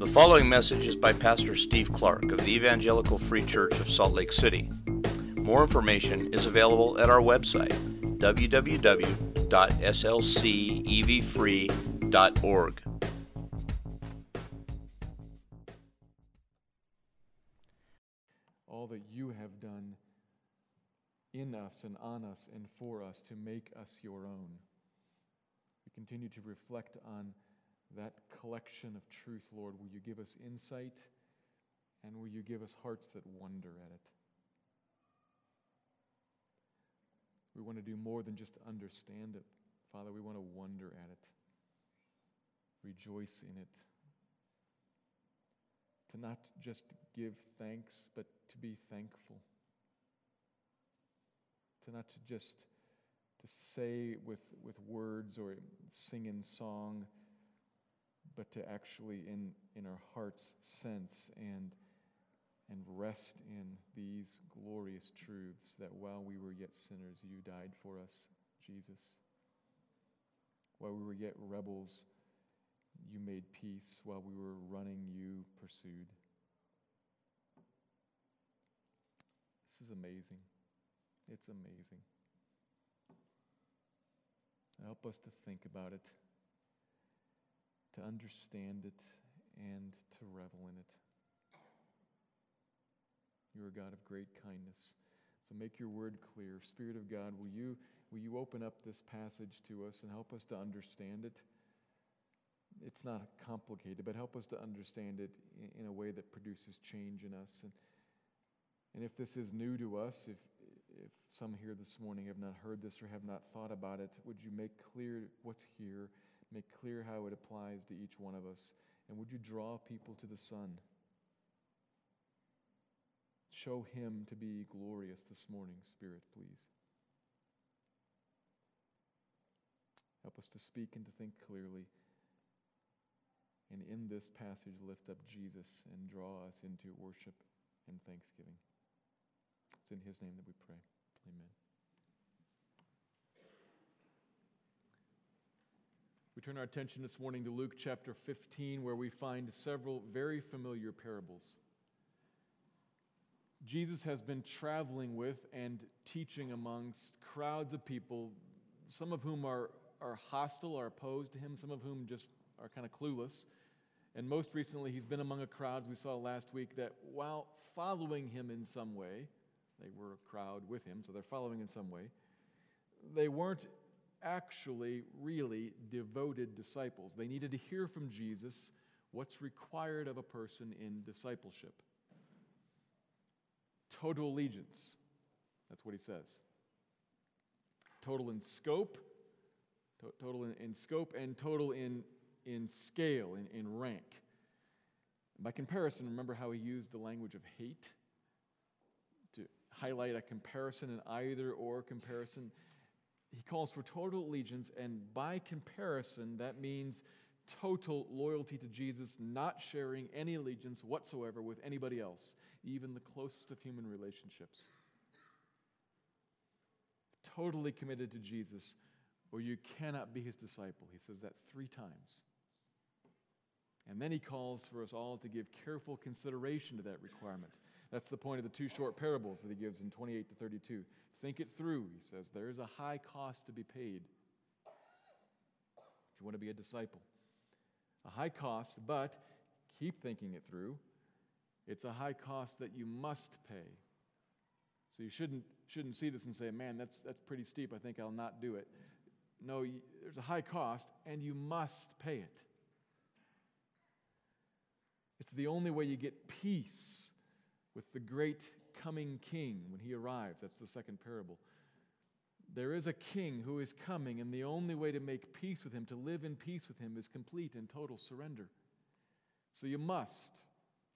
The following message is by Pastor Steve Clark of the Evangelical Free Church of Salt Lake City. More information is available at our website, www.slcevfree.org. all that you have done in us and on us and for us to make us your own. We continue to reflect on that collection of truth, Lord. Will you give us insight and will you give us hearts that wonder at it? We want to do more than just understand it. Father, we want to wonder at it, rejoice in it, to not just give thanks, but to be thankful. To not to just to say with, with words or sing in song, but to actually in, in our hearts sense and, and rest in these glorious truths that while we were yet sinners, you died for us, Jesus. While we were yet rebels, you made peace. While we were running, you pursued. This is amazing. It's amazing. Help us to think about it, to understand it, and to revel in it. You're a God of great kindness. So make your word clear. Spirit of God, will you, will you open up this passage to us and help us to understand it? It's not complicated, but help us to understand it in, in a way that produces change in us. And, and if this is new to us, if, if some here this morning have not heard this or have not thought about it, would you make clear what's here, make clear how it applies to each one of us, and would you draw people to the Son? Show him to be glorious this morning, Spirit, please. Help us to speak and to think clearly. And in this passage, lift up Jesus and draw us into worship and thanksgiving. It's in his name that we pray. Amen. We turn our attention this morning to Luke chapter 15, where we find several very familiar parables. Jesus has been traveling with and teaching amongst crowds of people, some of whom are, are hostile or opposed to him, some of whom just are kind of clueless. And most recently, he's been among a crowd, we saw last week, that while following him in some way, they were a crowd with him, so they're following in some way, they weren't actually really devoted disciples. They needed to hear from Jesus what's required of a person in discipleship total allegiance. That's what he says. Total in scope, to- total in, in, scope, and total in, in scale, in, in rank. By comparison, remember how he used the language of hate to highlight a comparison, an either or comparison. He calls for total allegiance, and by comparison, that means total loyalty to Jesus, not sharing any allegiance whatsoever with anybody else, even the closest of human relationships. Totally committed to Jesus, or you cannot be his disciple. He says that three times. And then he calls for us all to give careful consideration to that requirement. That's the point of the two short parables that he gives in 28 to 32. Think it through, he says. There is a high cost to be paid if you want to be a disciple. A high cost, but keep thinking it through. It's a high cost that you must pay. So you shouldn't, shouldn't see this and say, man, that's, that's pretty steep. I think I'll not do it. No, there's a high cost, and you must pay it. It's the only way you get peace with the great coming king when he arrives. That's the second parable. There is a king who is coming, and the only way to make peace with him, to live in peace with him, is complete and total surrender. So you must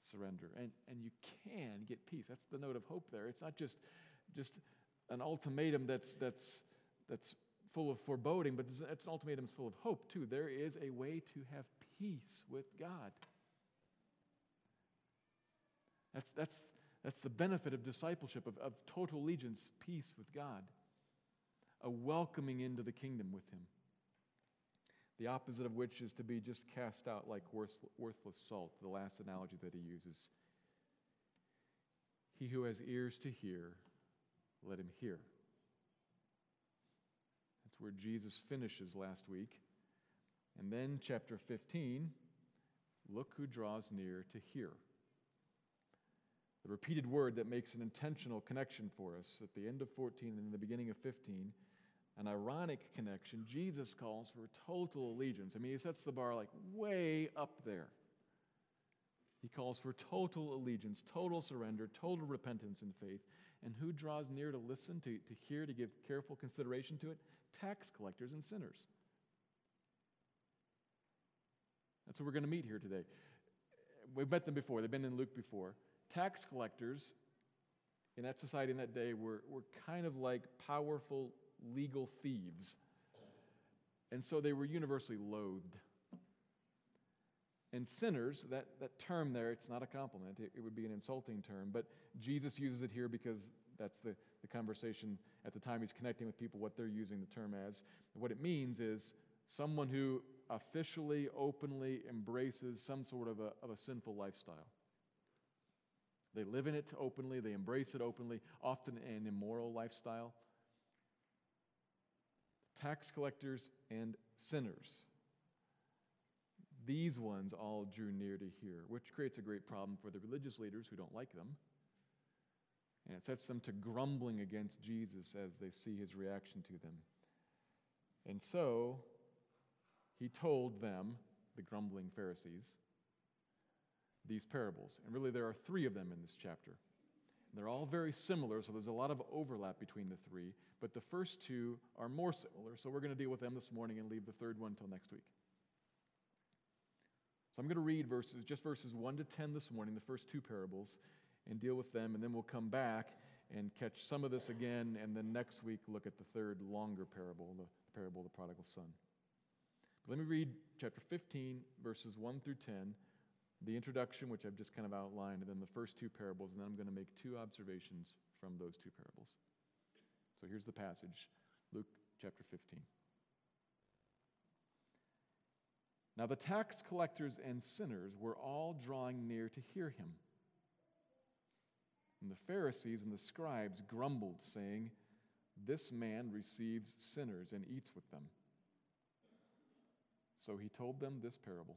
surrender, and, and you can get peace. That's the note of hope there. It's not just, just an ultimatum that's, that's, that's full of foreboding, but it's an ultimatum that's full of hope, too. There is a way to have peace with God. That's, that's, that's the benefit of discipleship, of, of total allegiance, peace with God, a welcoming into the kingdom with Him. the opposite of which is to be just cast out like worthless salt, the last analogy that he uses. He who has ears to hear, let him hear. That's where Jesus finishes last week. And then, chapter 15, look who draws near to hear. The repeated word that makes an intentional connection for us at the end of 14 and in the beginning of 15, an ironic connection. Jesus calls for total allegiance. I mean, he sets the bar like way up there. He calls for total allegiance, total surrender, total repentance and faith. And who draws near to listen, to, to hear, to give careful consideration to it? Tax collectors and sinners. That's what we're going to meet here today. We've met them before, they've been in Luke before. Tax collectors in that society in that day were, were kind of like powerful legal thieves. And so they were universally loathed. And sinners, that, that term there, it's not a compliment, it, it would be an insulting term, but Jesus uses it here because that's the, the conversation at the time he's connecting with people, what they're using the term as. And what it means is someone who officially, openly embraces some sort of a, of a sinful lifestyle. They live in it openly, they embrace it openly, often an immoral lifestyle. Tax collectors and sinners. These ones all drew near to hear, which creates a great problem for the religious leaders who don't like them. And it sets them to grumbling against Jesus as they see his reaction to them. And so he told them, the grumbling Pharisees, these parables. And really, there are three of them in this chapter. They're all very similar, so there's a lot of overlap between the three, but the first two are more similar, so we're going to deal with them this morning and leave the third one until next week. So I'm going to read verses, just verses 1 to 10 this morning, the first two parables, and deal with them, and then we'll come back and catch some of this again, and then next week look at the third longer parable, the parable of the prodigal son. But let me read chapter 15, verses 1 through 10 the introduction, which I've just kind of outlined, and then the first two parables, and then I'm going to make two observations from those two parables. So here's the passage Luke chapter 15. Now the tax collectors and sinners were all drawing near to hear him. And the Pharisees and the scribes grumbled, saying, This man receives sinners and eats with them. So he told them this parable.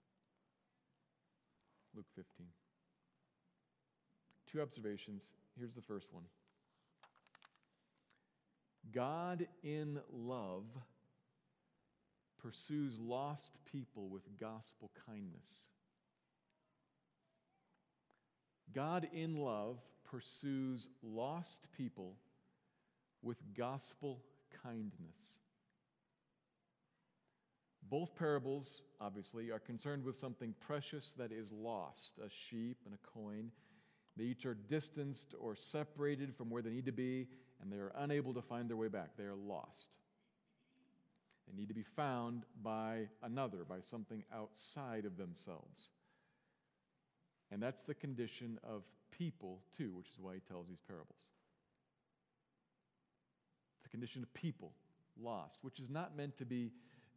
Luke 15. Two observations. Here's the first one God in love pursues lost people with gospel kindness. God in love pursues lost people with gospel kindness. Both parables, obviously, are concerned with something precious that is lost a sheep and a coin. They each are distanced or separated from where they need to be, and they are unable to find their way back. They are lost. They need to be found by another, by something outside of themselves. And that's the condition of people, too, which is why he tells these parables. The condition of people, lost, which is not meant to be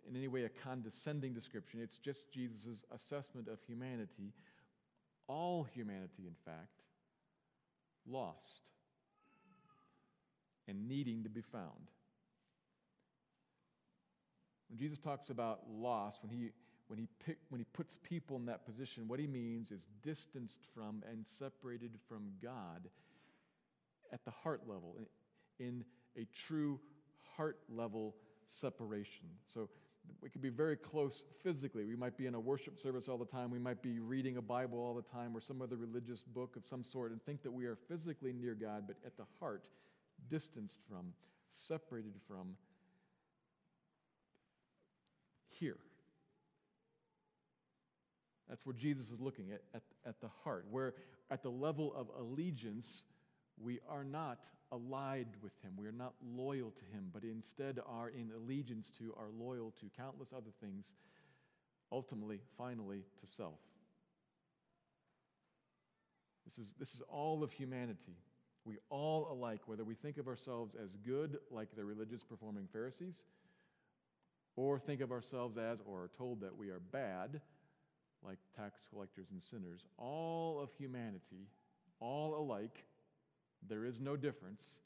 in any way a condescending description. It's just Jesus' assessment of humanity, all humanity, in fact, lost and needing to be found. When Jesus talks about loss, when he, when, he pick, when he puts people in that position, what he means is distanced from and separated from God at the heart level, in a true heart level separation. So we could be very close physically. We might be in a worship service all the time. We might be reading a Bible all the time or some other religious book of some sort and think that we are physically near God, but at the heart, distanced from, separated from, here. That's where Jesus is looking at, at, at the heart, where at the level of allegiance, we are not allied with him. We are not loyal to him, but instead are in allegiance to, are loyal to countless other things, ultimately, finally, to self. This is, this is all of humanity. We all alike, whether we think of ourselves as good, like the religious performing Pharisees, or think of ourselves as, or are told that we are bad, like tax collectors and sinners, all of humanity, all alike, there is no difference.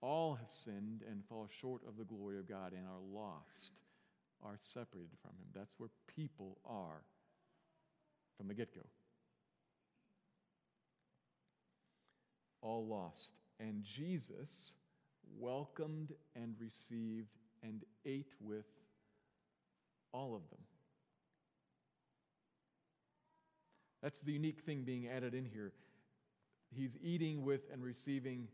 All have sinned and fall short of the glory of God and are lost, are separated from Him. That's where people are from the get go. All lost. And Jesus welcomed and received and ate with all of them. That's the unique thing being added in here he's eating with and receiving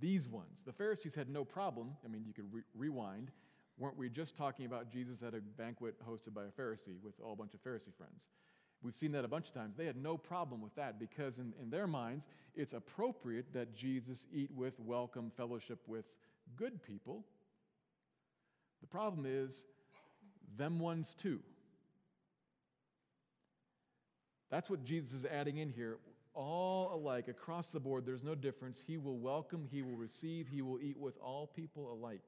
these ones. The Pharisees had no problem. I mean, you could re- rewind. Weren't we just talking about Jesus at a banquet hosted by a Pharisee with all a bunch of Pharisee friends? We've seen that a bunch of times. They had no problem with that because, in, in their minds, it's appropriate that Jesus eat with, welcome, fellowship with good people. The problem is, them ones too. That's what Jesus is adding in here all alike, across the board. There's no difference. He will welcome, He will receive, He will eat with all people alike.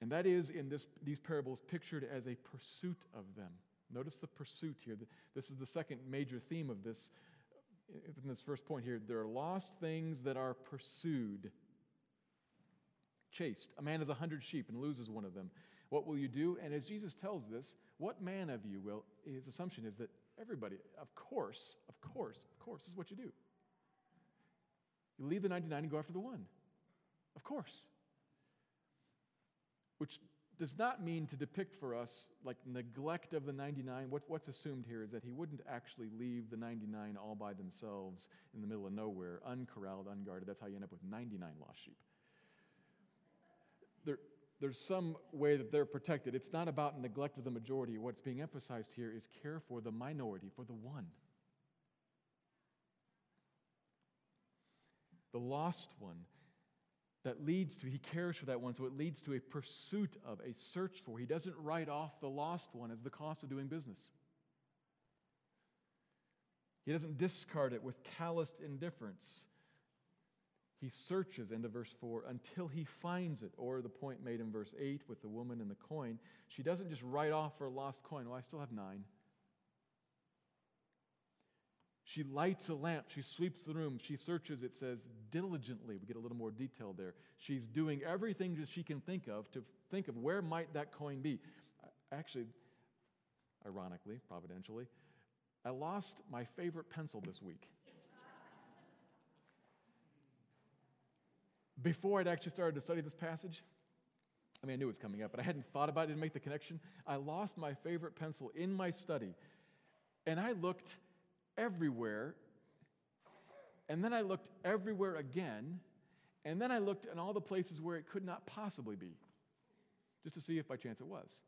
And that is in this, these parables pictured as a pursuit of them. Notice the pursuit here. This is the second major theme of this, in this first point here. There are lost things that are pursued, chased. A man has a hundred sheep and loses one of them. What will you do? And as Jesus tells this, what man of you will, his assumption is that Everybody, of course, of course, of course, is what you do. You leave the 99 and go after the one. Of course. Which does not mean to depict for us like neglect of the 99. What, what's assumed here is that he wouldn't actually leave the 99 all by themselves in the middle of nowhere, uncorralled, unguarded. That's how you end up with 99 lost sheep. There, there's some way that they're protected. It's not about neglect of the majority. What's being emphasized here is care for the minority, for the one. The lost one that leads to, he cares for that one, so it leads to a pursuit of, a search for. He doesn't write off the lost one as the cost of doing business. He doesn't discard it with calloused indifference. He searches, into verse 4, until he finds it. Or the point made in verse 8 with the woman and the coin. She doesn't just write off her lost coin. Well, I still have nine. She lights a lamp. She sweeps the room. She searches, it says, diligently. We get a little more detail there. She's doing everything that she can think of to think of where might that coin be. Actually, ironically, providentially, I lost my favorite pencil this week. Before I'd actually started to study this passage, I mean, I knew it was coming up, but I hadn't thought about it, didn't make the connection. I lost my favorite pencil in my study. And I looked everywhere. And then I looked everywhere again. And then I looked in all the places where it could not possibly be, just to see if by chance it was.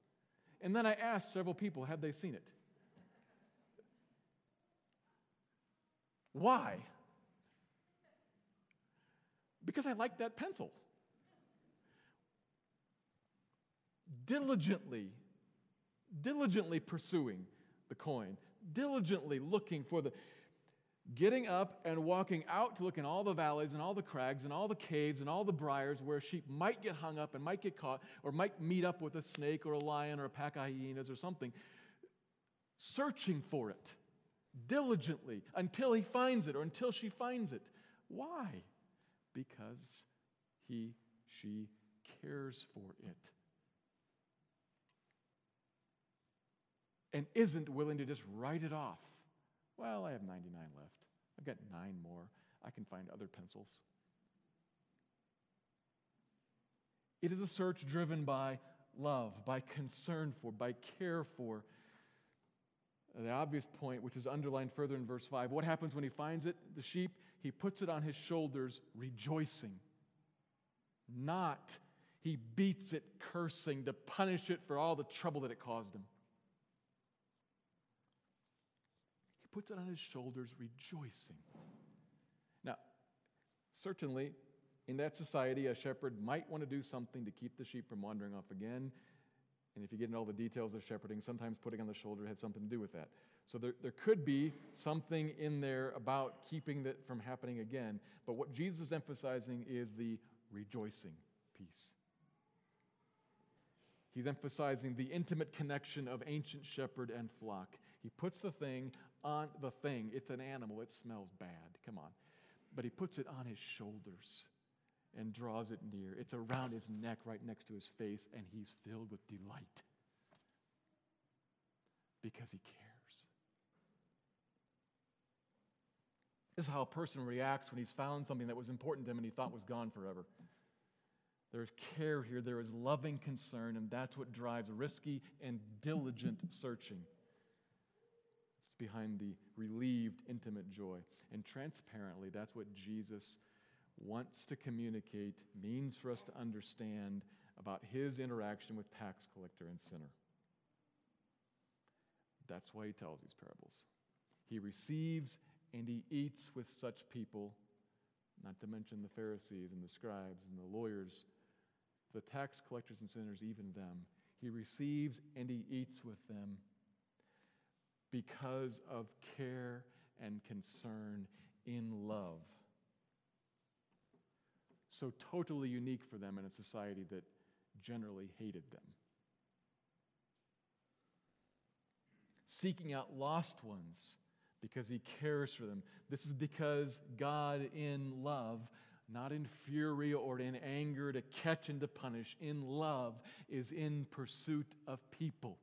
And then I asked several people, have they seen it? Why? Because I like that pencil. Diligently, diligently pursuing the coin, diligently looking for the, getting up and walking out to look in all the valleys and all the crags and all the caves and all the briars where sheep might get hung up and might get caught or might meet up with a snake or a lion or a pack of hyenas or something, searching for it diligently until he finds it or until she finds it. Why? because he, she cares for it. And isn't willing to just write it off. Well, I have 99 left. I've got nine more. I can find other pencils. It is a search driven by love, by concern for, by care for. The obvious point, which is underlined further in verse 5 what happens when he finds it? The sheep he puts it on his shoulders, rejoicing. Not he beats it, cursing to punish it for all the trouble that it caused him. He puts it on his shoulders, rejoicing. Now, certainly, in that society, a shepherd might want to do something to keep the sheep from wandering off again. And if you get into all the details of shepherding, sometimes putting on the shoulder had something to do with that. So there, there could be something in there about keeping that from happening again. But what Jesus is emphasizing is the rejoicing piece. He's emphasizing the intimate connection of ancient shepherd and flock. He puts the thing on the thing. It's an animal, it smells bad. Come on. But he puts it on his shoulders and draws it near. It's around his neck, right next to his face, and he's filled with delight because he cares. This is how a person reacts when he's found something that was important to him and he thought was gone forever. There's care here, there is loving concern, and that's what drives risky and diligent searching. It's behind the relieved, intimate joy. And transparently, that's what Jesus wants to communicate, means for us to understand about his interaction with tax collector and sinner. That's why he tells these parables. He receives and he eats with such people, not to mention the Pharisees and the scribes and the lawyers the tax collectors and sinners, even them. He receives and he eats with them because of care and concern in love. So totally unique for them in a society that generally hated them. Seeking out lost ones because he cares for them. This is because God, in love, not in fury or in anger to catch and to punish, in love, is in pursuit of people.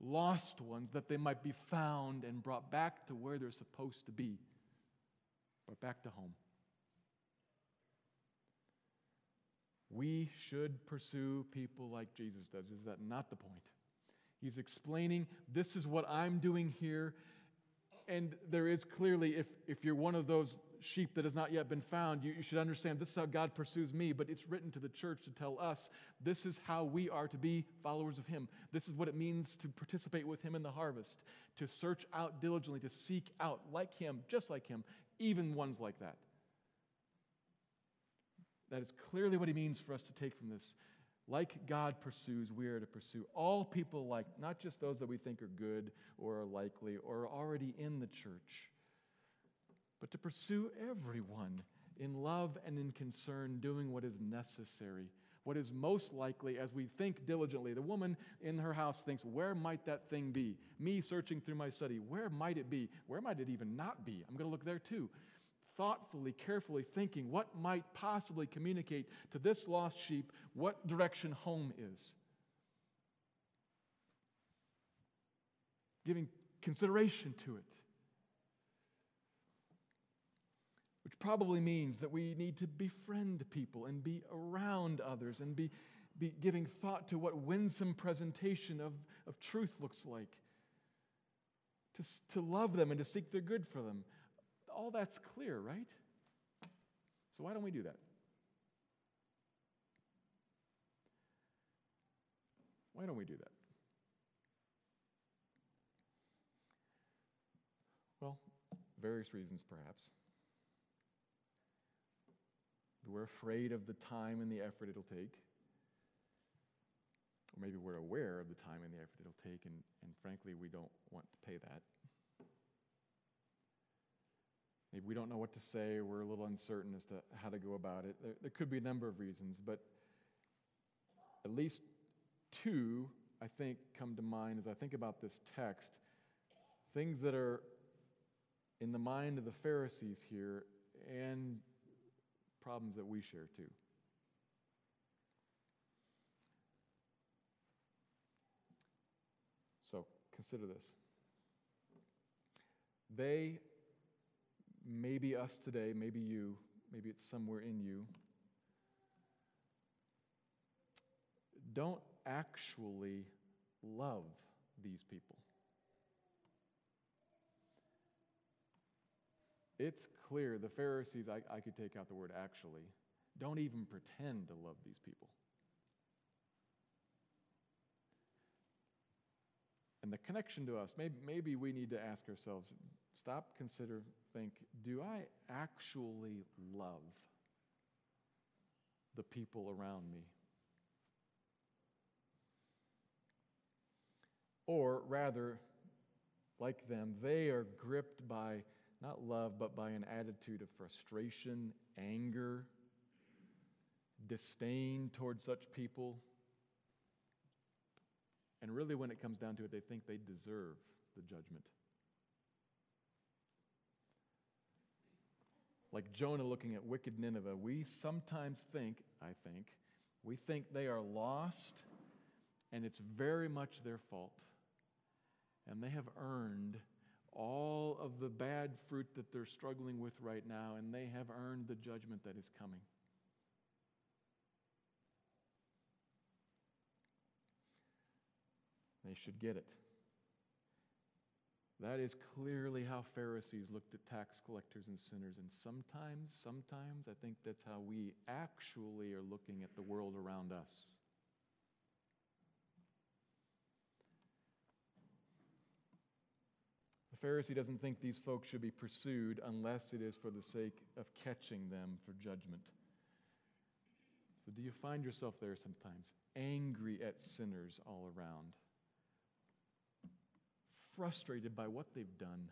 Lost ones that they might be found and brought back to where they're supposed to be, brought back to home. We should pursue people like Jesus does. Is that not the point? He's explaining this is what I'm doing here. And there is clearly, if, if you're one of those sheep that has not yet been found, you, you, should understand this is how God pursues me, but it's written to the church to tell us this is how we are to be followers of Him. This is what it means to participate with Him in the harvest, to search out diligently, to seek out like Him, just like Him, even ones like that. That is clearly what He means for us to take from this. Like God pursues, we are to pursue all people like, not just those that we think are good or are likely or are already in the church but to pursue everyone in love and in concern, doing what is necessary, what is most likely as we think diligently. The woman in her house thinks, Where might that thing be? Me searching through my study, where might it be? Where might it even not be? I'm going to look there too. Thoughtfully, carefully thinking, what might possibly communicate to this lost sheep what direction home is? Giving consideration to it. which probably means that we need to befriend people and be around others and be, be giving thought to what winsome presentation of, of truth looks like, to, to love them and to seek their good for them. All that's clear, right? So, why don't we do that? Why don't we do that? Well, various reasons perhaps. We're afraid of the time and the effort it'll take. Or maybe we're aware of the time and the effort it'll take, and, and frankly, we don't want to pay that. Maybe we don't know what to say, we're a little uncertain as to how to go about it. There, there could be a number of reasons, but at least two, I think, come to mind as I think about this text. Things that are in the mind of the Pharisees here and problems that we share too. So consider this. They, maybe us today, maybe you, maybe it's somewhere in you, don't actually love these people. It's clear, the Pharisees, I, I could take out the word actually, don't even pretend to love these people. And the connection to us, maybe, maybe we need to ask ourselves stop, consider, think do I actually love the people around me? Or rather, like them, they are gripped by not love, but by an attitude of frustration, anger, disdain towards such people. And really, when it comes down to it, they think they deserve the judgment. Like Jonah looking at wicked Nineveh, we sometimes think, I think, we think they are lost and it's very much their fault. And they have earned all of the bad fruit that they're struggling with right now, and they have earned the judgment that is coming. They should get it. That is clearly how Pharisees looked at tax collectors and sinners. And sometimes, sometimes, I think that's how we actually are looking at the world around us. The Pharisee doesn't think these folks should be pursued unless it is for the sake of catching them for judgment. So, do you find yourself there sometimes, angry at sinners all around? Frustrated by what they've done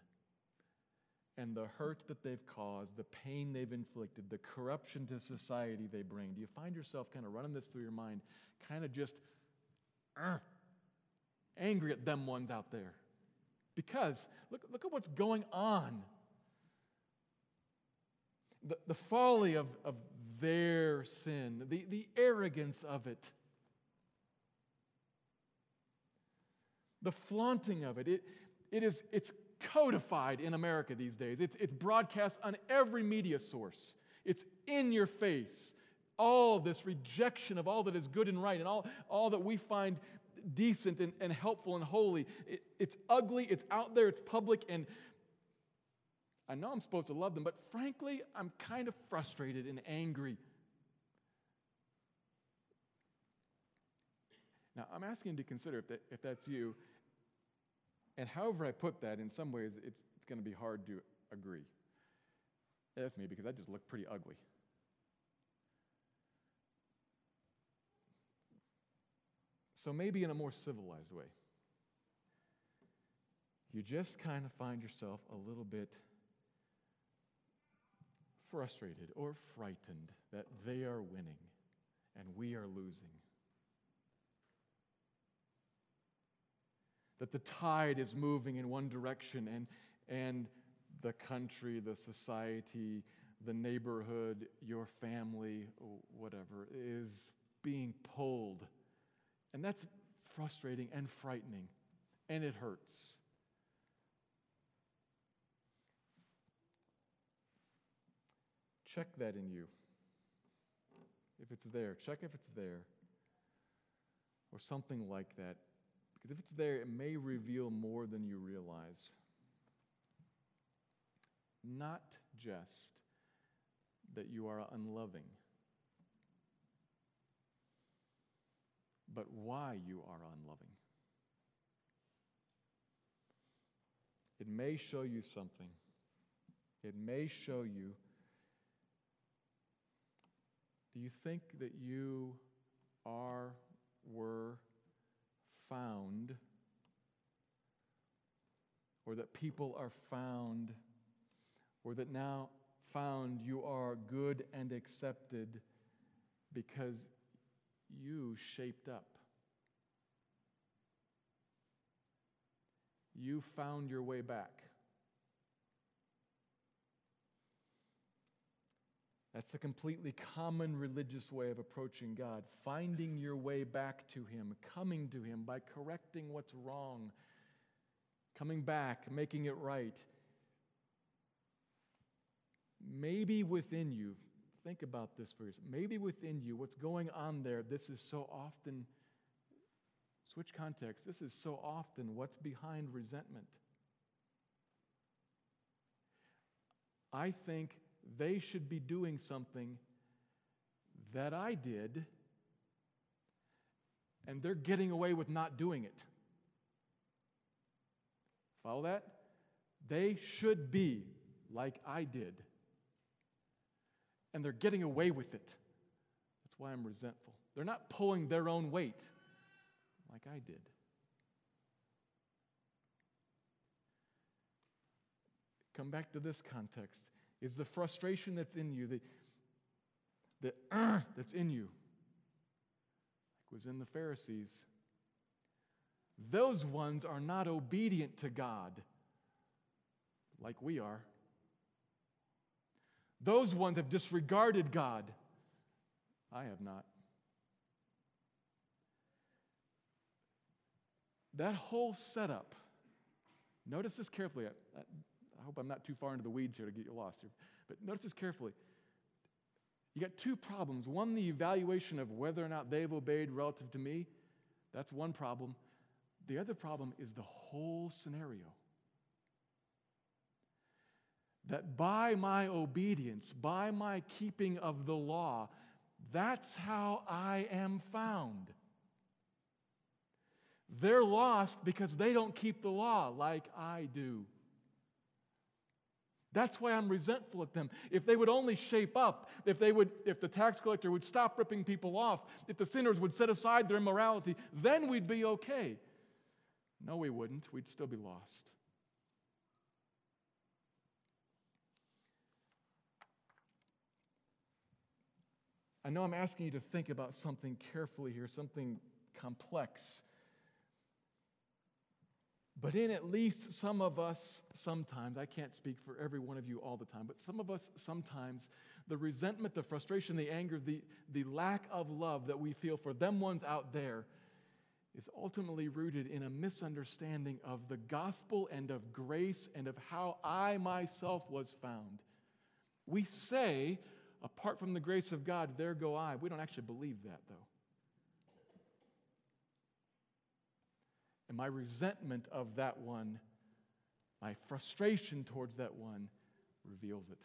and the hurt that they've caused, the pain they've inflicted, the corruption to society they bring? Do you find yourself kind of running this through your mind, kind of just uh, angry at them ones out there? Because look, look at what's going on. The, the folly of, of their sin, the, the arrogance of it. The flaunting of it. it, it is, it's codified in America these days. It's, it's broadcast on every media source. It's in your face. All this rejection of all that is good and right and all, all that we find decent and, and helpful and holy. It, it's ugly, it's out there, it's public, and I know I'm supposed to love them, but frankly, I'm kind of frustrated and angry. Now, I'm asking you to consider if, that, if that's you, and however I put that, in some ways, it's, going to be hard to agree. That's me because I just look pretty ugly. So maybe in a more civilized way, you just kind of find yourself a little bit frustrated or frightened that they are winning and we are losing. That the tide is moving in one direction and, and the country, the society, the neighborhood, your family, whatever, is being pulled. And that's frustrating and frightening, and it hurts. Check that in you. If it's there, check if it's there, or something like that. Because if it's there, it may reveal more than you realize. Not just that you are unloving, but why you are unloving. It may show you something. It may show you. Do you think that you are, were, found, or that people are found, or that now found you are good and accepted because you shaped up. You found your way back. That's a completely common religious way of approaching God, finding your way back to Him, coming to Him by correcting what's wrong, coming back, making it right. Maybe within you, think about this first. Maybe within you, what's going on there, this is so often, switch context, this is so often what's behind resentment. I think they should be doing something that I did, and they're getting away with not doing it. Follow that? They should be like I did, and they're getting away with it. That's why I'm resentful. They're not pulling their own weight like I did. Come back to this context. Is the frustration that's in you, the, the uh, that's in you, like was in the Pharisees, those ones are not obedient to God like we are. Those ones have disregarded God. I have not. That whole setup, notice this carefully. I, hope I'm not too far into the weeds here to get you lost here. But notice this carefully. You got two problems. One, the evaluation of whether or not they've obeyed relative to me. That's one problem. The other problem is the whole scenario. That by my obedience, by my keeping of the law, that's how I am found. They're lost because they don't keep the law like I do. That's why I'm resentful at them. If they would only shape up, if they would if the tax collector would stop ripping people off, if the sinners would set aside their immorality, then we'd be okay. No, we wouldn't. We'd still be lost. I know I'm asking you to think about something carefully here, something complex. But in at least some of us, sometimes, I can't speak for every one of you all the time, but some of us, sometimes, the resentment, the frustration, the anger, the, the lack of love that we feel for them ones out there is ultimately rooted in a misunderstanding of the gospel and of grace and of how I myself was found. We say, apart from the grace of God, there go I. We don't actually believe that, though. And my resentment of that one, my frustration towards that one, reveals it.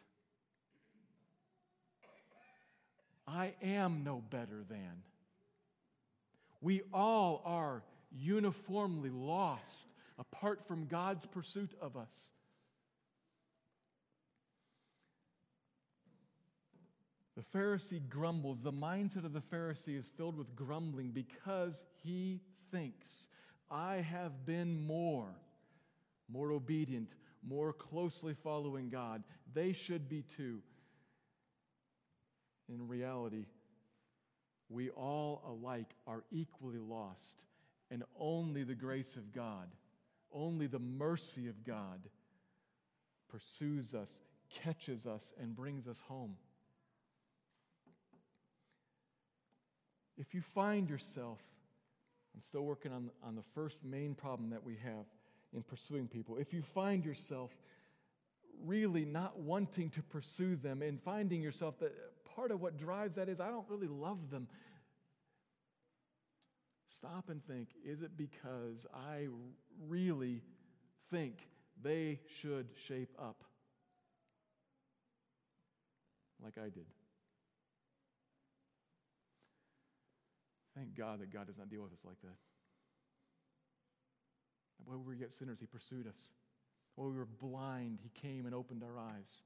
I am no better than. We all are uniformly lost apart from God's pursuit of us. The Pharisee grumbles. The mindset of the Pharisee is filled with grumbling because he thinks I have been more, more obedient, more closely following God. They should be too. In reality, we all alike are equally lost, and only the grace of God, only the mercy of God pursues us, catches us, and brings us home. If you find yourself I'm still working on, on the first main problem that we have in pursuing people. If you find yourself really not wanting to pursue them and finding yourself that part of what drives that is, I don't really love them. Stop and think is it because I really think they should shape up like I did? Thank God that God does not deal with us like that. While we were yet sinners, He pursued us. While we were blind, He came and opened our eyes.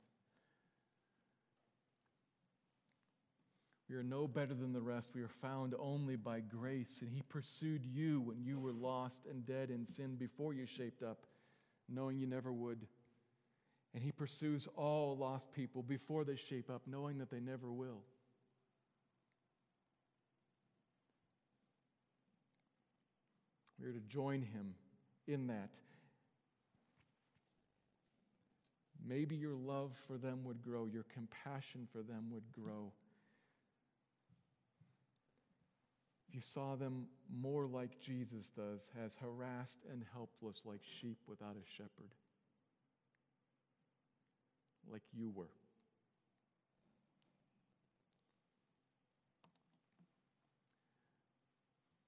We are no better than the rest. We are found only by grace. And He pursued you when you were lost and dead in sin before you shaped up, knowing you never would. And He pursues all lost people before they shape up, knowing that they never will. Are to join him in that. maybe your love for them would grow, your compassion for them would grow. If you saw them more like Jesus does, as harassed and helpless like sheep without a shepherd, like you were.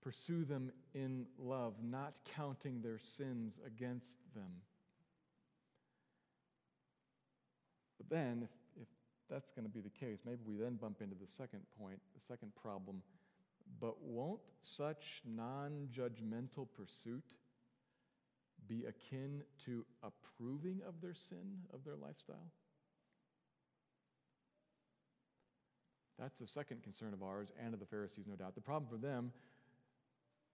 Pursue them in love, not counting their sins against them. But then, if, if that's going to be the case, maybe we then bump into the second point, the second problem. But won't such non judgmental pursuit be akin to approving of their sin, of their lifestyle? That's a second concern of ours and of the Pharisees, no doubt. The problem for them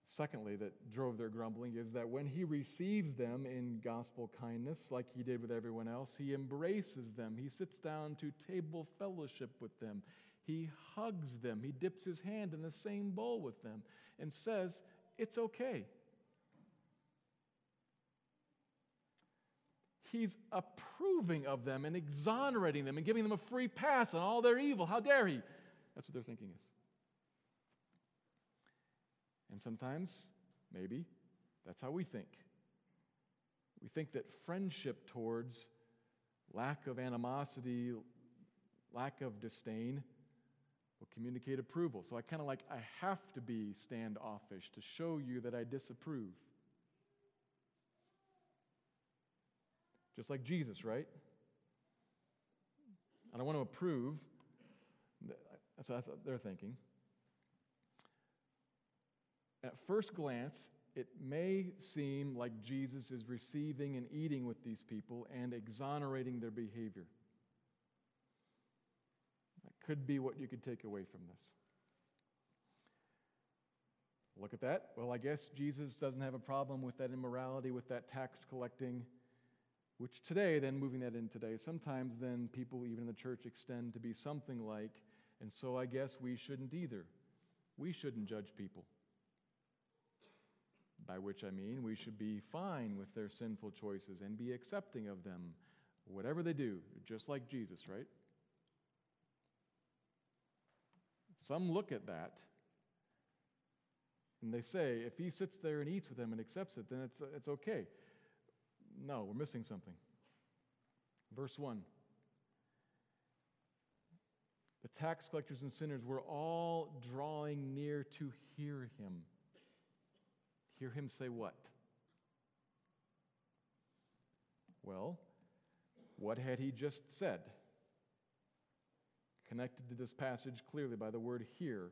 secondly, that drove their grumbling is that when he receives them in gospel kindness, like he did with everyone else, he embraces them. He sits down to table fellowship with them. He hugs them. He dips his hand in the same bowl with them and says, It's okay. He's approving of them and exonerating them and giving them a free pass on all their evil. How dare he? That's what their thinking is. And sometimes, maybe, that's how we think. We think that friendship towards lack of animosity, lack of disdain, will communicate approval. So I kind of like, I have to be standoffish to show you that I disapprove. Just like Jesus, right? I don't want to approve. That's what they're thinking. At first glance, it may seem like Jesus is receiving and eating with these people and exonerating their behavior. That could be what you could take away from this. Look at that. Well, I guess Jesus doesn't have a problem with that immorality, with that tax collecting, which today, then moving that in today, sometimes then people, even in the church, extend to be something like, and so I guess we shouldn't either. We shouldn't judge people by which I mean we should be fine with their sinful choices and be accepting of them, whatever they do, just like Jesus, right? Some look at that and they say, if he sits there and eats with them and accepts it, then it's, it's okay. No, we're missing something. Verse 1 The tax collectors and sinners were all drawing near to hear him. Hear him say what? Well, what had he just said? Connected to this passage clearly by the word hear.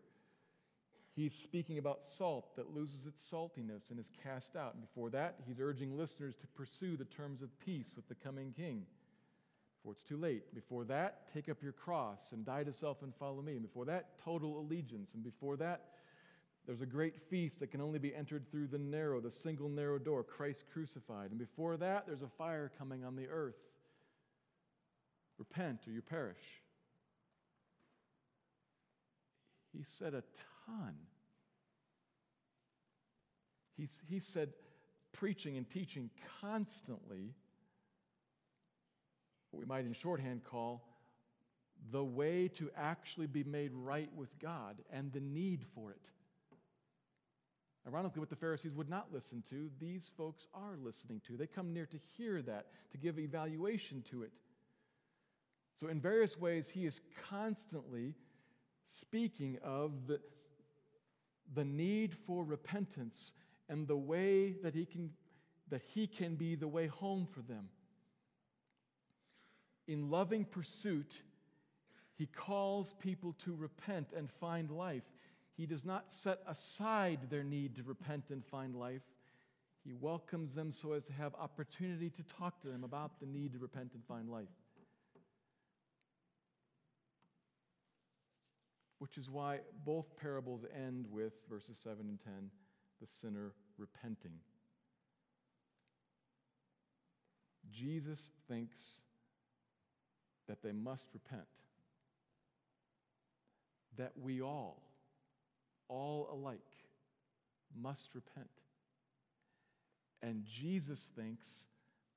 He's speaking about salt that loses its saltiness and is cast out. And before that, he's urging listeners to pursue the terms of peace with the coming king. Before it's too late. Before that, take up your cross and die to self and follow me. And before that, total allegiance. And before that, there's a great feast that can only be entered through the narrow, the single narrow door, Christ crucified. And before that, there's a fire coming on the earth. Repent or you perish. He said a ton. He's, he said preaching and teaching constantly, what we might in shorthand call the way to actually be made right with God and the need for it. Ironically, what the Pharisees would not listen to, these folks are listening to. They come near to hear that, to give evaluation to it. So, in various ways, he is constantly speaking of the, the need for repentance and the way that he can that he can be the way home for them. In loving pursuit, he calls people to repent and find life. He does not set aside their need to repent and find life. He welcomes them so as to have opportunity to talk to them about the need to repent and find life. Which is why both parables end with verses 7 and 10 the sinner repenting. Jesus thinks that they must repent, that we all all alike must repent. And Jesus thinks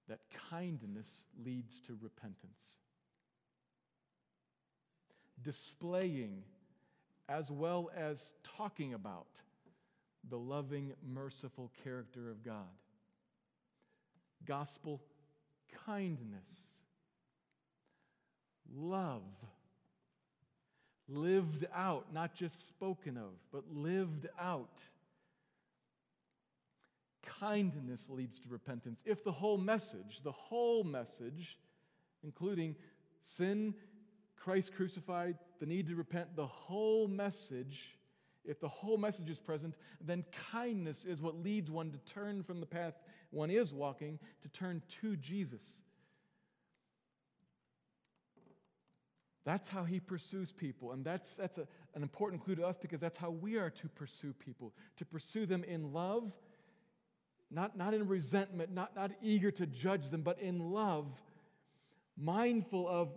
that kindness leads to repentance. Displaying as well as talking about the loving, merciful character of God. Gospel kindness, love, lived out, not just spoken of, but lived out. Kindness leads to repentance. If the whole message, the whole message, including sin, Christ crucified, the need to repent, the whole message, if the whole message is present, then kindness is what leads one to turn from the path one is walking to turn to Jesus. That's how he pursues people. And that's, that's a, an important clue to us because that's how we are to pursue people to pursue them in love, not, not in resentment, not, not eager to judge them, but in love, mindful of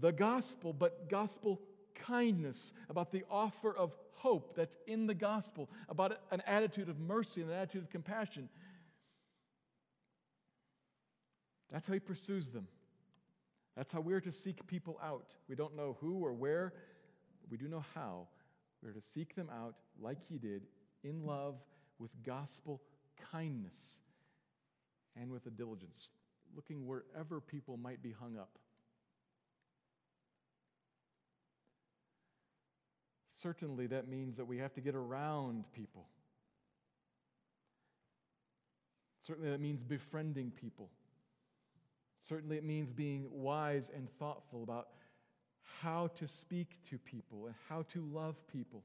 the gospel, but gospel kindness, about the offer of hope that's in the gospel, about an attitude of mercy and an attitude of compassion. That's how he pursues them. That's how we're to seek people out. We don't know who or where, but we do know how. We're to seek them out like he did, in love, with gospel kindness, and with a diligence, looking wherever people might be hung up. Certainly, that means that we have to get around people. Certainly, that means befriending people. Certainly, it means being wise and thoughtful about how to speak to people and how to love people.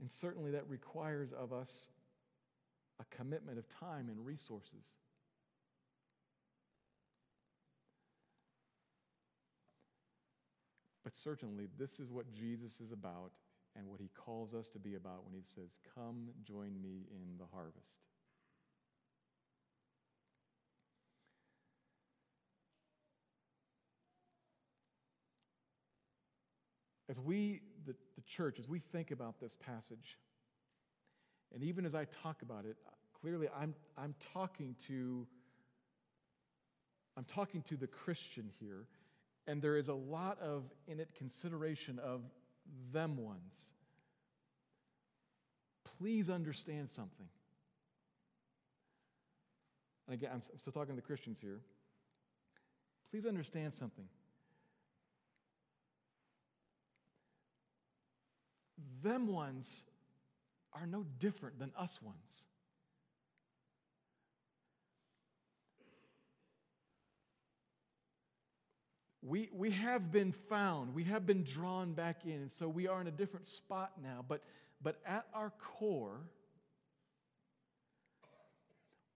And certainly, that requires of us a commitment of time and resources. But certainly, this is what Jesus is about and what he calls us to be about when he says, Come, join me in the harvest. As we, the, the church, as we think about this passage, and even as I talk about it, clearly I'm, I'm talking to I'm talking to the Christian here, and there is a lot of in it consideration of them ones. Please understand something. And again, I'm still talking to the Christians here. Please understand something. Them ones are no different than us ones. We, we have been found, we have been drawn back in, and so we are in a different spot now. But, but at our core,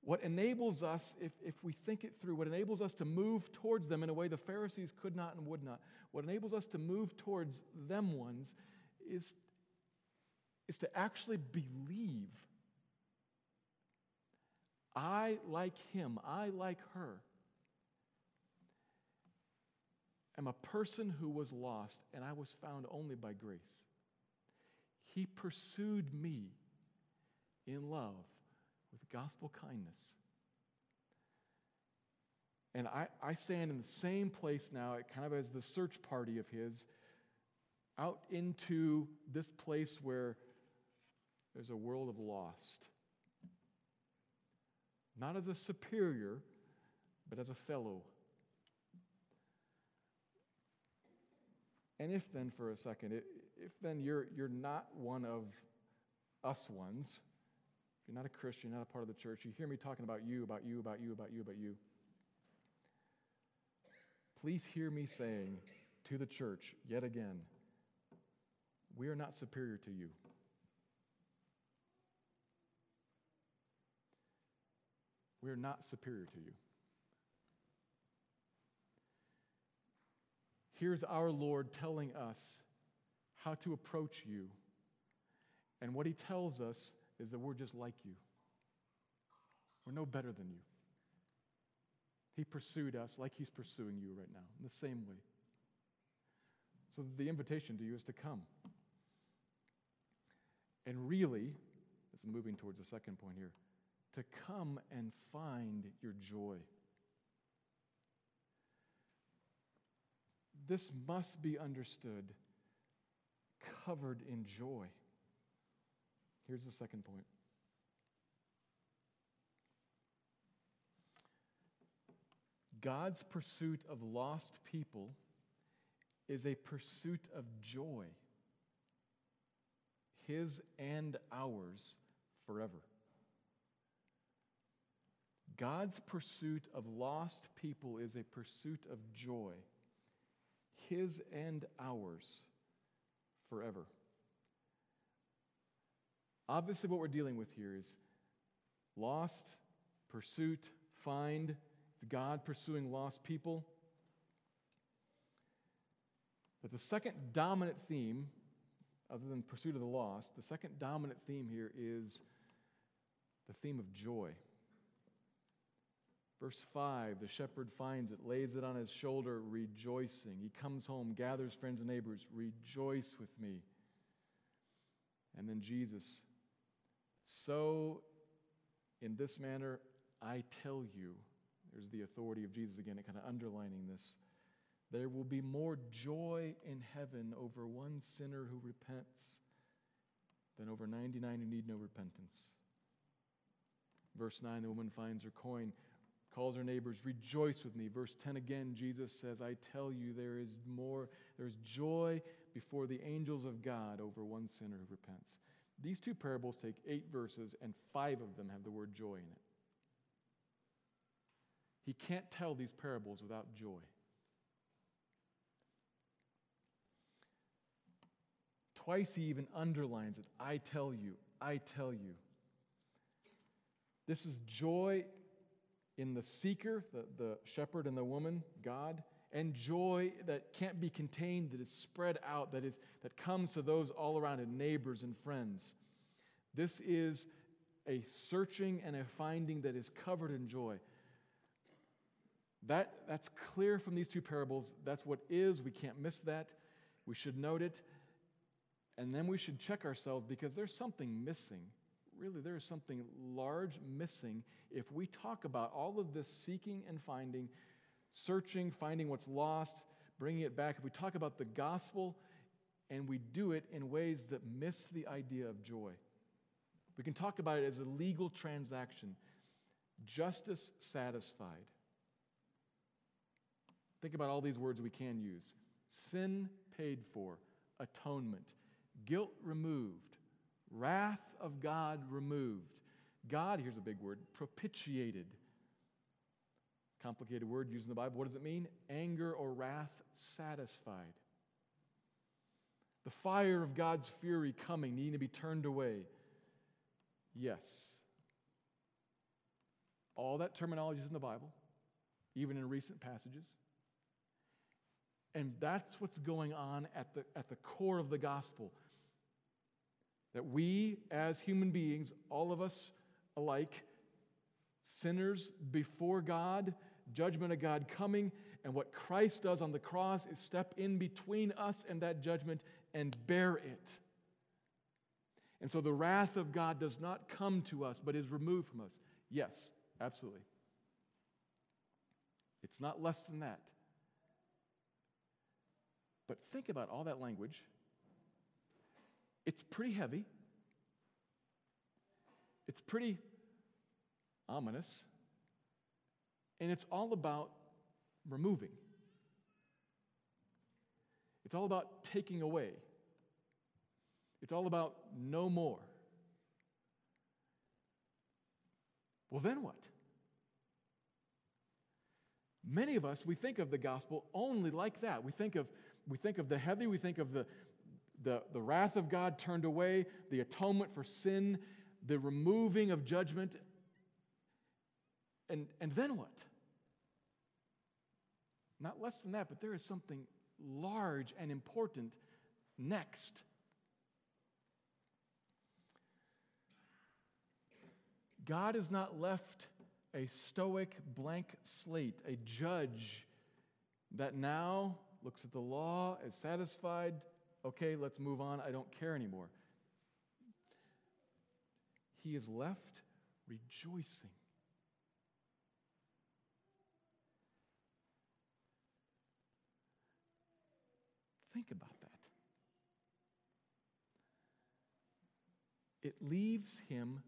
what enables us, if, if we think it through, what enables us to move towards them in a way the Pharisees could not and would not, what enables us to move towards them ones is, is to actually believe I, like him, I, like her, am a person who was lost and I was found only by grace. He pursued me in love with gospel kindness. And I, I stand in the same place now, kind of as the search party of his, out into this place where there's a world of lost. Not as a superior, but as a fellow. And if then, for a second, if then you're, you're not one of us ones, if you're not a Christian, not a part of the church, you hear me talking about you, about you, about you, about you, about you. Please hear me saying to the church yet again, we are not superior to you. We are not superior to you. Here's our Lord telling us how to approach you. And what he tells us is that we're just like you. We're no better than you. He pursued us like he's pursuing you right now, in the same way. So the invitation to you is to come. And really, this is moving towards the second point here, to come and find your joy. This must be understood covered in joy. Here's the second point. God's pursuit of lost people is a pursuit of joy, his and ours forever. God's pursuit of lost people is a pursuit of joy, His and ours forever. Obviously, what we're dealing with here is lost, pursuit, find. It's God pursuing lost people. But the second dominant theme, other than pursuit of the lost, the second dominant theme here is the theme of joy. Verse 5 the shepherd finds it, lays it on his shoulder, rejoicing. He comes home, gathers friends and neighbors, rejoice with me. And then Jesus, so in this manner I tell you, there's the authority of Jesus again, kind of underlining this. There will be more joy in heaven over one sinner who repents than over 99 who need no repentance. Verse 9 the woman finds her coin calls her neighbors, Rejoice with me. Verse 10 again, Jesus says, I tell you, there is more, there's joy before the angels of God over one sinner who repents. These two parables take eight verses, and five of them have the word joy in it. He can't tell these parables without joy. Twice he even underlines it I tell you, I tell you. This is joy in the seeker, the, the shepherd and the woman, God, and joy that can't be contained, that is spread out, that, is, that comes to those all around it, neighbors and friends. This is a searching and a finding that is covered in joy. That, that's clear from these two parables. That's what is. We can't miss that. We should note it. And then we should check ourselves because there's something missing really there is something large missing if we talk about all of this seeking and finding, searching, finding what's lost, bringing it back. If we talk about the gospel and we do it in ways that miss the idea of joy, we can talk about it as a legal transaction, justice satisfied. Think about all these words we can use sin paid for, atonement, guilt removed, Wrath of God removed. God, here's a big word, propitiated. Complicated word used in the Bible. What does it mean? Anger or wrath satisfied. The fire of God's fury coming, needing to be turned away. Yes. All that terminology is in the Bible, even in recent passages. And that's what's going on at the, at the core of the gospel. That we, as human beings, all of us alike, sinners before God, judgment of God coming, and what Christ does on the cross is step in between us and that judgment and bear it. And so the wrath of God does not come to us, but is removed from us. Yes, absolutely. It's not less than that. But think about all that language it's pretty heavy, it's pretty ominous, and it's all about removing. It's all about taking away. It's all about no more. Well, then what? Many of us, we think of the gospel only like that. We think of, we think of the heavy, we think of the, the, the wrath of God turned away, the atonement for sin, the removing of judgment. And, and then what? Not less than that, but there is something large and important next. God has not left a stoic blank slate, a judge that now looks at the law as satisfied, okay, let's move on. I don't care anymore. He is left rejoicing. Think about that. It leaves him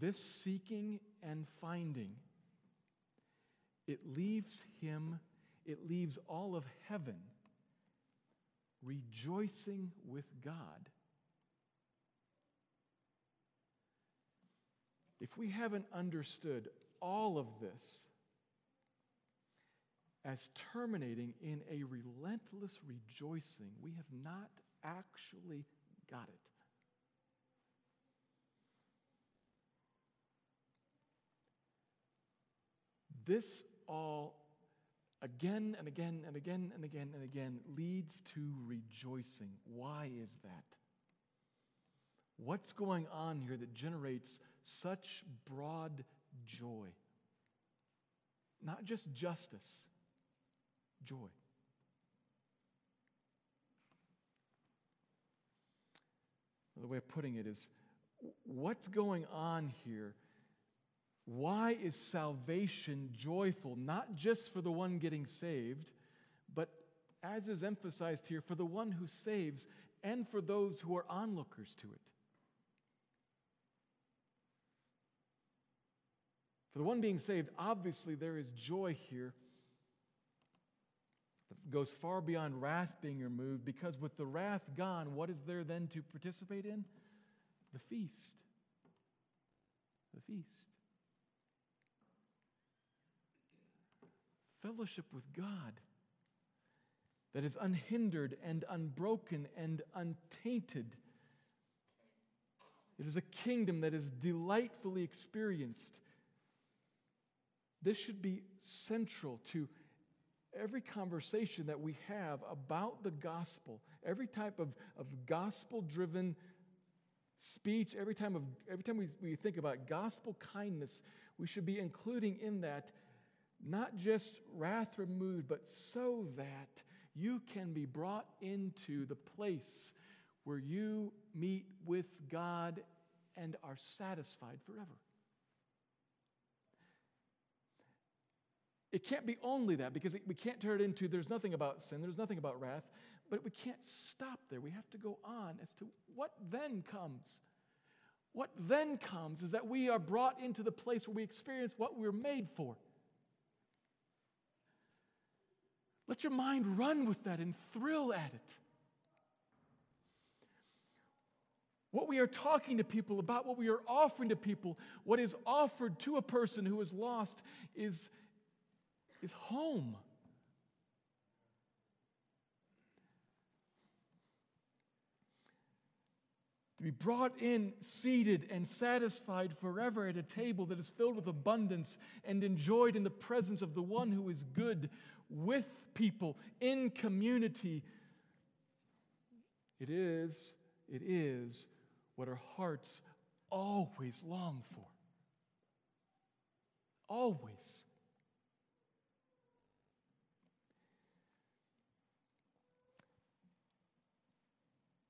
this seeking and finding. It leaves him, it leaves all of heaven rejoicing with God. If we haven't understood all of this as terminating in a relentless rejoicing, we have not actually got it. This all again and again and again and again and again leads to rejoicing. Why is that? What's going on here that generates such broad joy? Not just justice, joy. The way of putting it is what's going on here why is salvation joyful? Not just for the one getting saved, but as is emphasized here, for the one who saves and for those who are onlookers to it. For the one being saved, obviously there is joy here that goes far beyond wrath being removed, because with the wrath gone, what is there then to participate in? The feast. The feast. Fellowship with God that is unhindered and unbroken and untainted. It is a kingdom that is delightfully experienced. This should be central to every conversation that we have about the gospel, every type of, of gospel driven speech, every time, of, every time we, we think about gospel kindness, we should be including in that not just wrath removed, but so that you can be brought into the place where you meet with God and are satisfied forever. It can't be only that because we can't turn it into there's nothing about sin, there's nothing about wrath, but we can't stop there. We have to go on as to what then comes. What then comes is that we are brought into the place where we experience what we're made for. Let your mind run with that and thrill at it. What we are talking to people about, what we are offering to people, what is offered to a person who is lost is, is home. to be brought in, seated, and satisfied forever at a table that is filled with abundance and enjoyed in the presence of the one who is good, with people, in community. It is, it is what our hearts always long for. Always.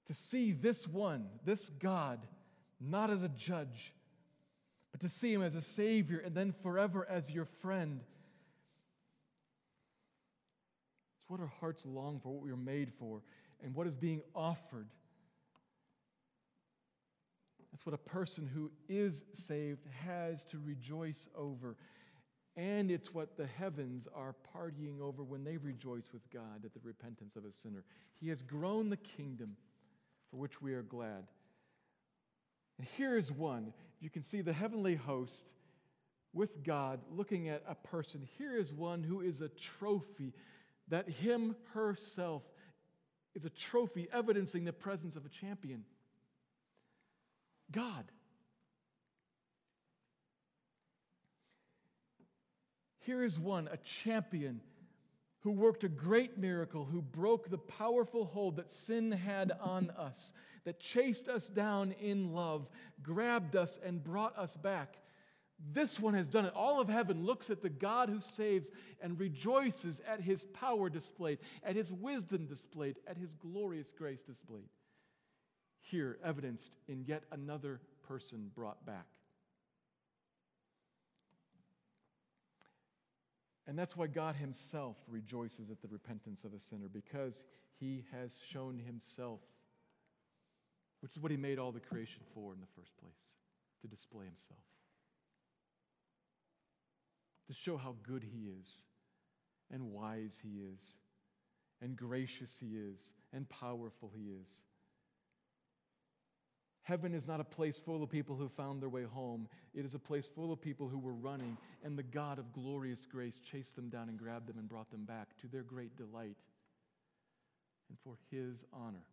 To see this one, this God, not as a judge, but to see him as a Savior and then forever as your friend what our hearts long for, what we were made for, and what is being offered. That's what a person who is saved has to rejoice over. And it's what the heavens are partying over when they rejoice with God at the repentance of a sinner. He has grown the kingdom for which we are glad. And here is one. If you can see the heavenly host with God looking at a person, here is one who is a trophy that him herself is a trophy evidencing the presence of a champion. God. Here is one, a champion who worked a great miracle, who broke the powerful hold that sin had on us, that chased us down in love, grabbed us, and brought us back. This one has done it. All of heaven looks at the God who saves and rejoices at his power displayed, at his wisdom displayed, at his glorious grace displayed. Here, evidenced in yet another person brought back. And that's why God Himself rejoices at the repentance of a sinner, because He has shown Himself, which is what He made all the creation for in the first place, to display Himself, to show how good He is, and wise He is, and gracious He is, and powerful He is. Heaven is not a place full of people who found their way home. It is a place full of people who were running, and the God of glorious grace chased them down and grabbed them and brought them back to their great delight and for his honor.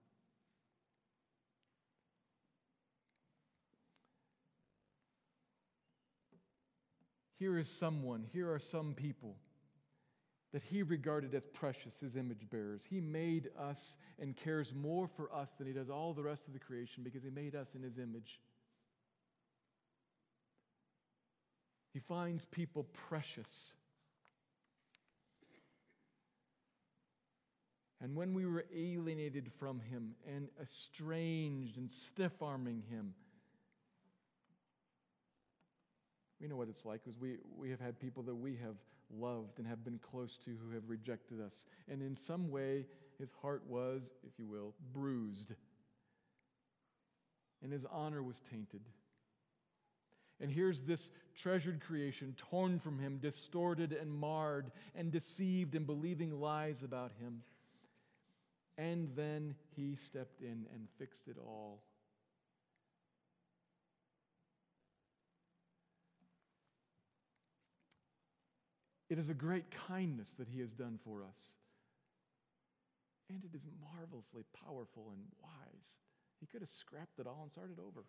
Here is someone, here are some people that he regarded as precious, his image bearers. He made us and cares more for us than he does all the rest of the creation because he made us in his image. He finds people precious. And when we were alienated from him and estranged and stiff arming him, we know what it's like because we, we have had people that we have loved and have been close to who have rejected us. And in some way, his heart was, if you will, bruised. And his honor was tainted. And here's this treasured creation torn from him, distorted and marred, and deceived and believing lies about him. And then he stepped in and fixed it all It is a great kindness that He has done for us. And it is marvelously powerful and wise. He could have scrapped it all and started over.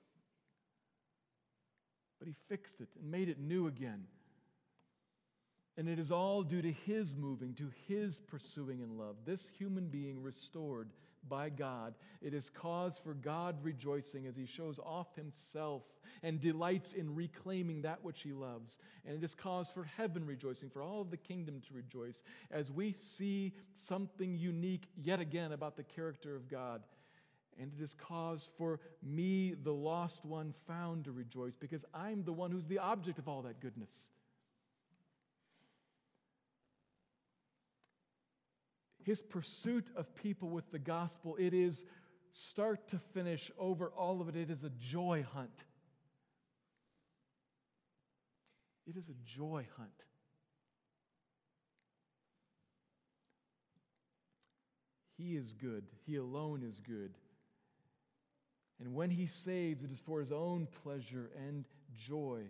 But He fixed it and made it new again. And it is all due to His moving, to His pursuing in love. This human being restored by God. It is cause for God rejoicing as he shows off himself and delights in reclaiming that which he loves. And it is cause for heaven rejoicing, for all of the kingdom to rejoice as we see something unique yet again about the character of God. And it is cause for me, the lost one, found to rejoice because I'm the one who's the object of all that goodness. His pursuit of people with the gospel, it is start to finish over all of it, it is a joy hunt. It is a joy hunt. He is good. He alone is good. And when He saves, it is for His own pleasure and joy,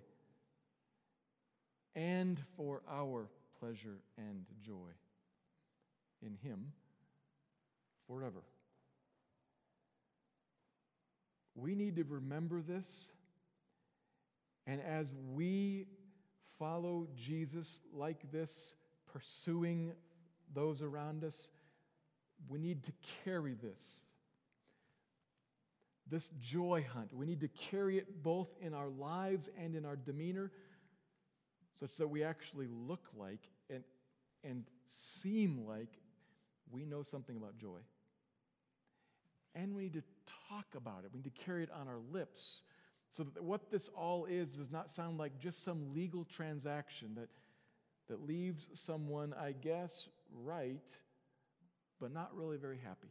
and for our pleasure and joy in Him forever. We need to remember this. And as we follow Jesus like this, pursuing those around us, we need to carry this. This joy hunt. We need to carry it both in our lives and in our demeanor, such that we actually look like and, and seem like we know something about joy. And we need to talk about it. We need to carry it on our lips so that what this all is does not sound like just some legal transaction that, that leaves someone, I guess, right, but not really very happy.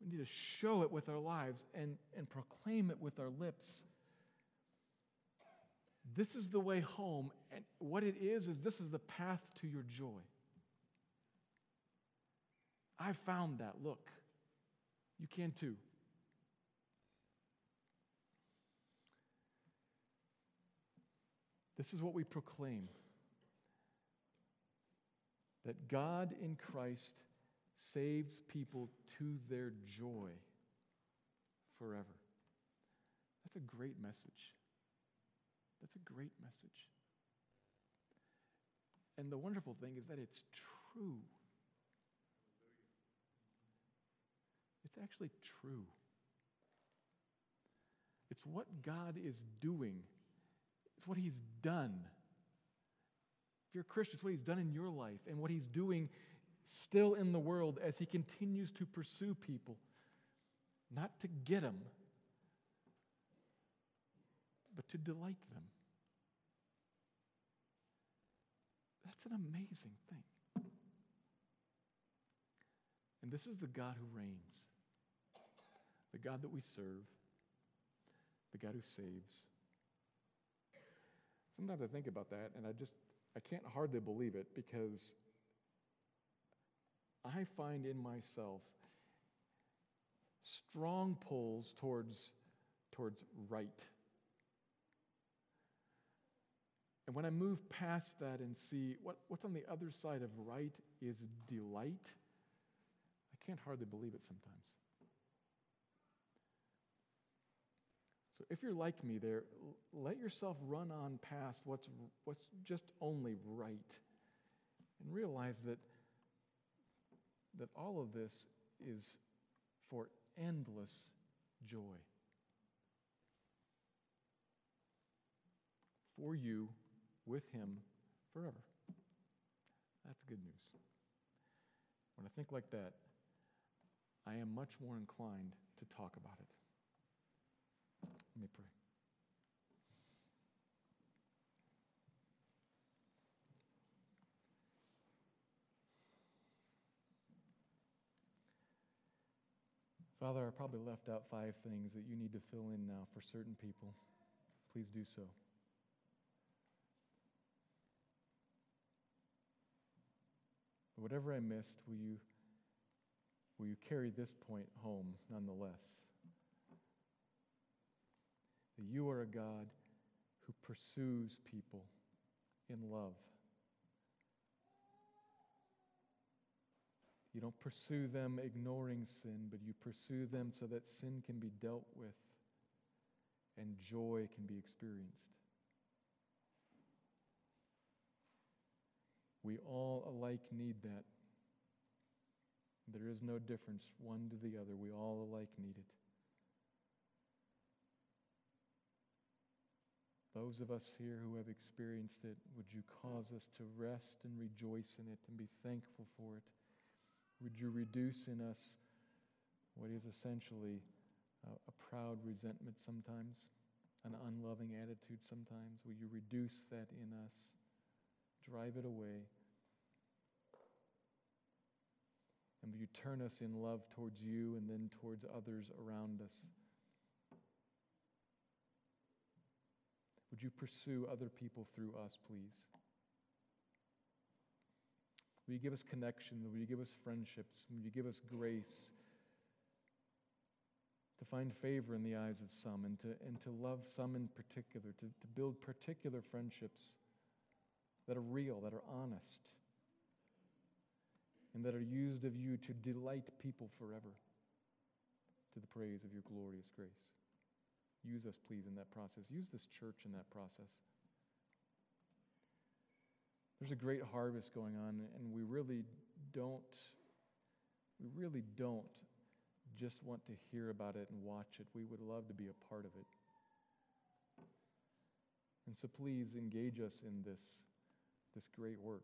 We need to show it with our lives and, and proclaim it with our lips. This is the way home. And what it is, is this is the path to your joy. I found that. Look, you can too. This is what we proclaim that God in Christ saves people to their joy forever. That's a great message. That's a great message. And the wonderful thing is that it's true. It's actually true. It's what God is doing, it's what He's done. If you're a Christian, it's what He's done in your life and what He's doing still in the world as He continues to pursue people, not to get them, but to delight them. An amazing thing. And this is the God who reigns, the God that we serve, the God who saves. Sometimes I think about that and I just, I can't hardly believe it because I find in myself strong pulls towards, towards right. And when I move past that and see what, what's on the other side of right is delight, I can't hardly believe it sometimes. So if you're like me there, let yourself run on past what's, what's just only right and realize that, that all of this is for endless joy. For you, with Him, forever. That's good news. When I think like that, I am much more inclined to talk about it. Let me pray. Father, I probably left out five things that you need to fill in now for certain people. Please do so. Whatever I missed, will you, will you carry this point home nonetheless? That you are a God who pursues people in love. You don't pursue them ignoring sin, but you pursue them so that sin can be dealt with and joy can be experienced. We all alike need that. There is no difference one to the other. We all alike need it. Those of us here who have experienced it, would you cause us to rest and rejoice in it and be thankful for it? Would you reduce in us what is essentially a, proud resentment sometimes, an unloving attitude sometimes? Will you reduce that in us? Drive it away. And you turn us in love towards you and then towards others around us? Would you pursue other people through us, please? Will you give us connections? Will you give us friendships? Will you give us grace to find favor in the eyes of some and to, and to love some in particular, to, to build particular friendships that are real, that are honest, and that are used of you to delight people forever to the praise of your glorious grace? Use us, please, in that process. Use this church in that process. There's a great harvest going on, and we really don't, we really don't just want to hear about it and watch it. We would love to be a part of it. And so please engage us in this, this great work.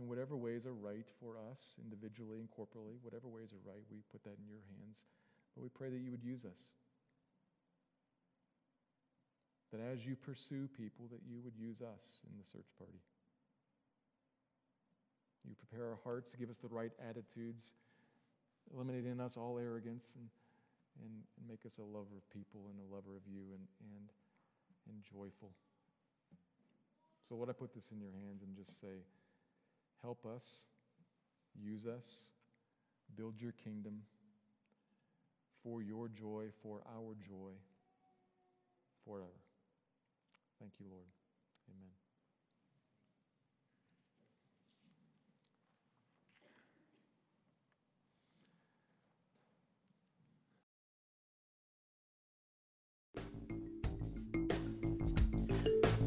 In whatever ways are right for us, individually and corporately, whatever ways are right, we put that in your hands. But we pray that you would use us. That as you pursue people, that you would use us in the search party. You prepare our hearts, give us the right attitudes, eliminate in us all arrogance, and, and, and make us a lover of people and a lover of you and, and, and joyful. So, Lord, I put this in your hands and just say, help us, use us, build your kingdom for your joy, for our joy, forever. Thank you, Lord. Amen.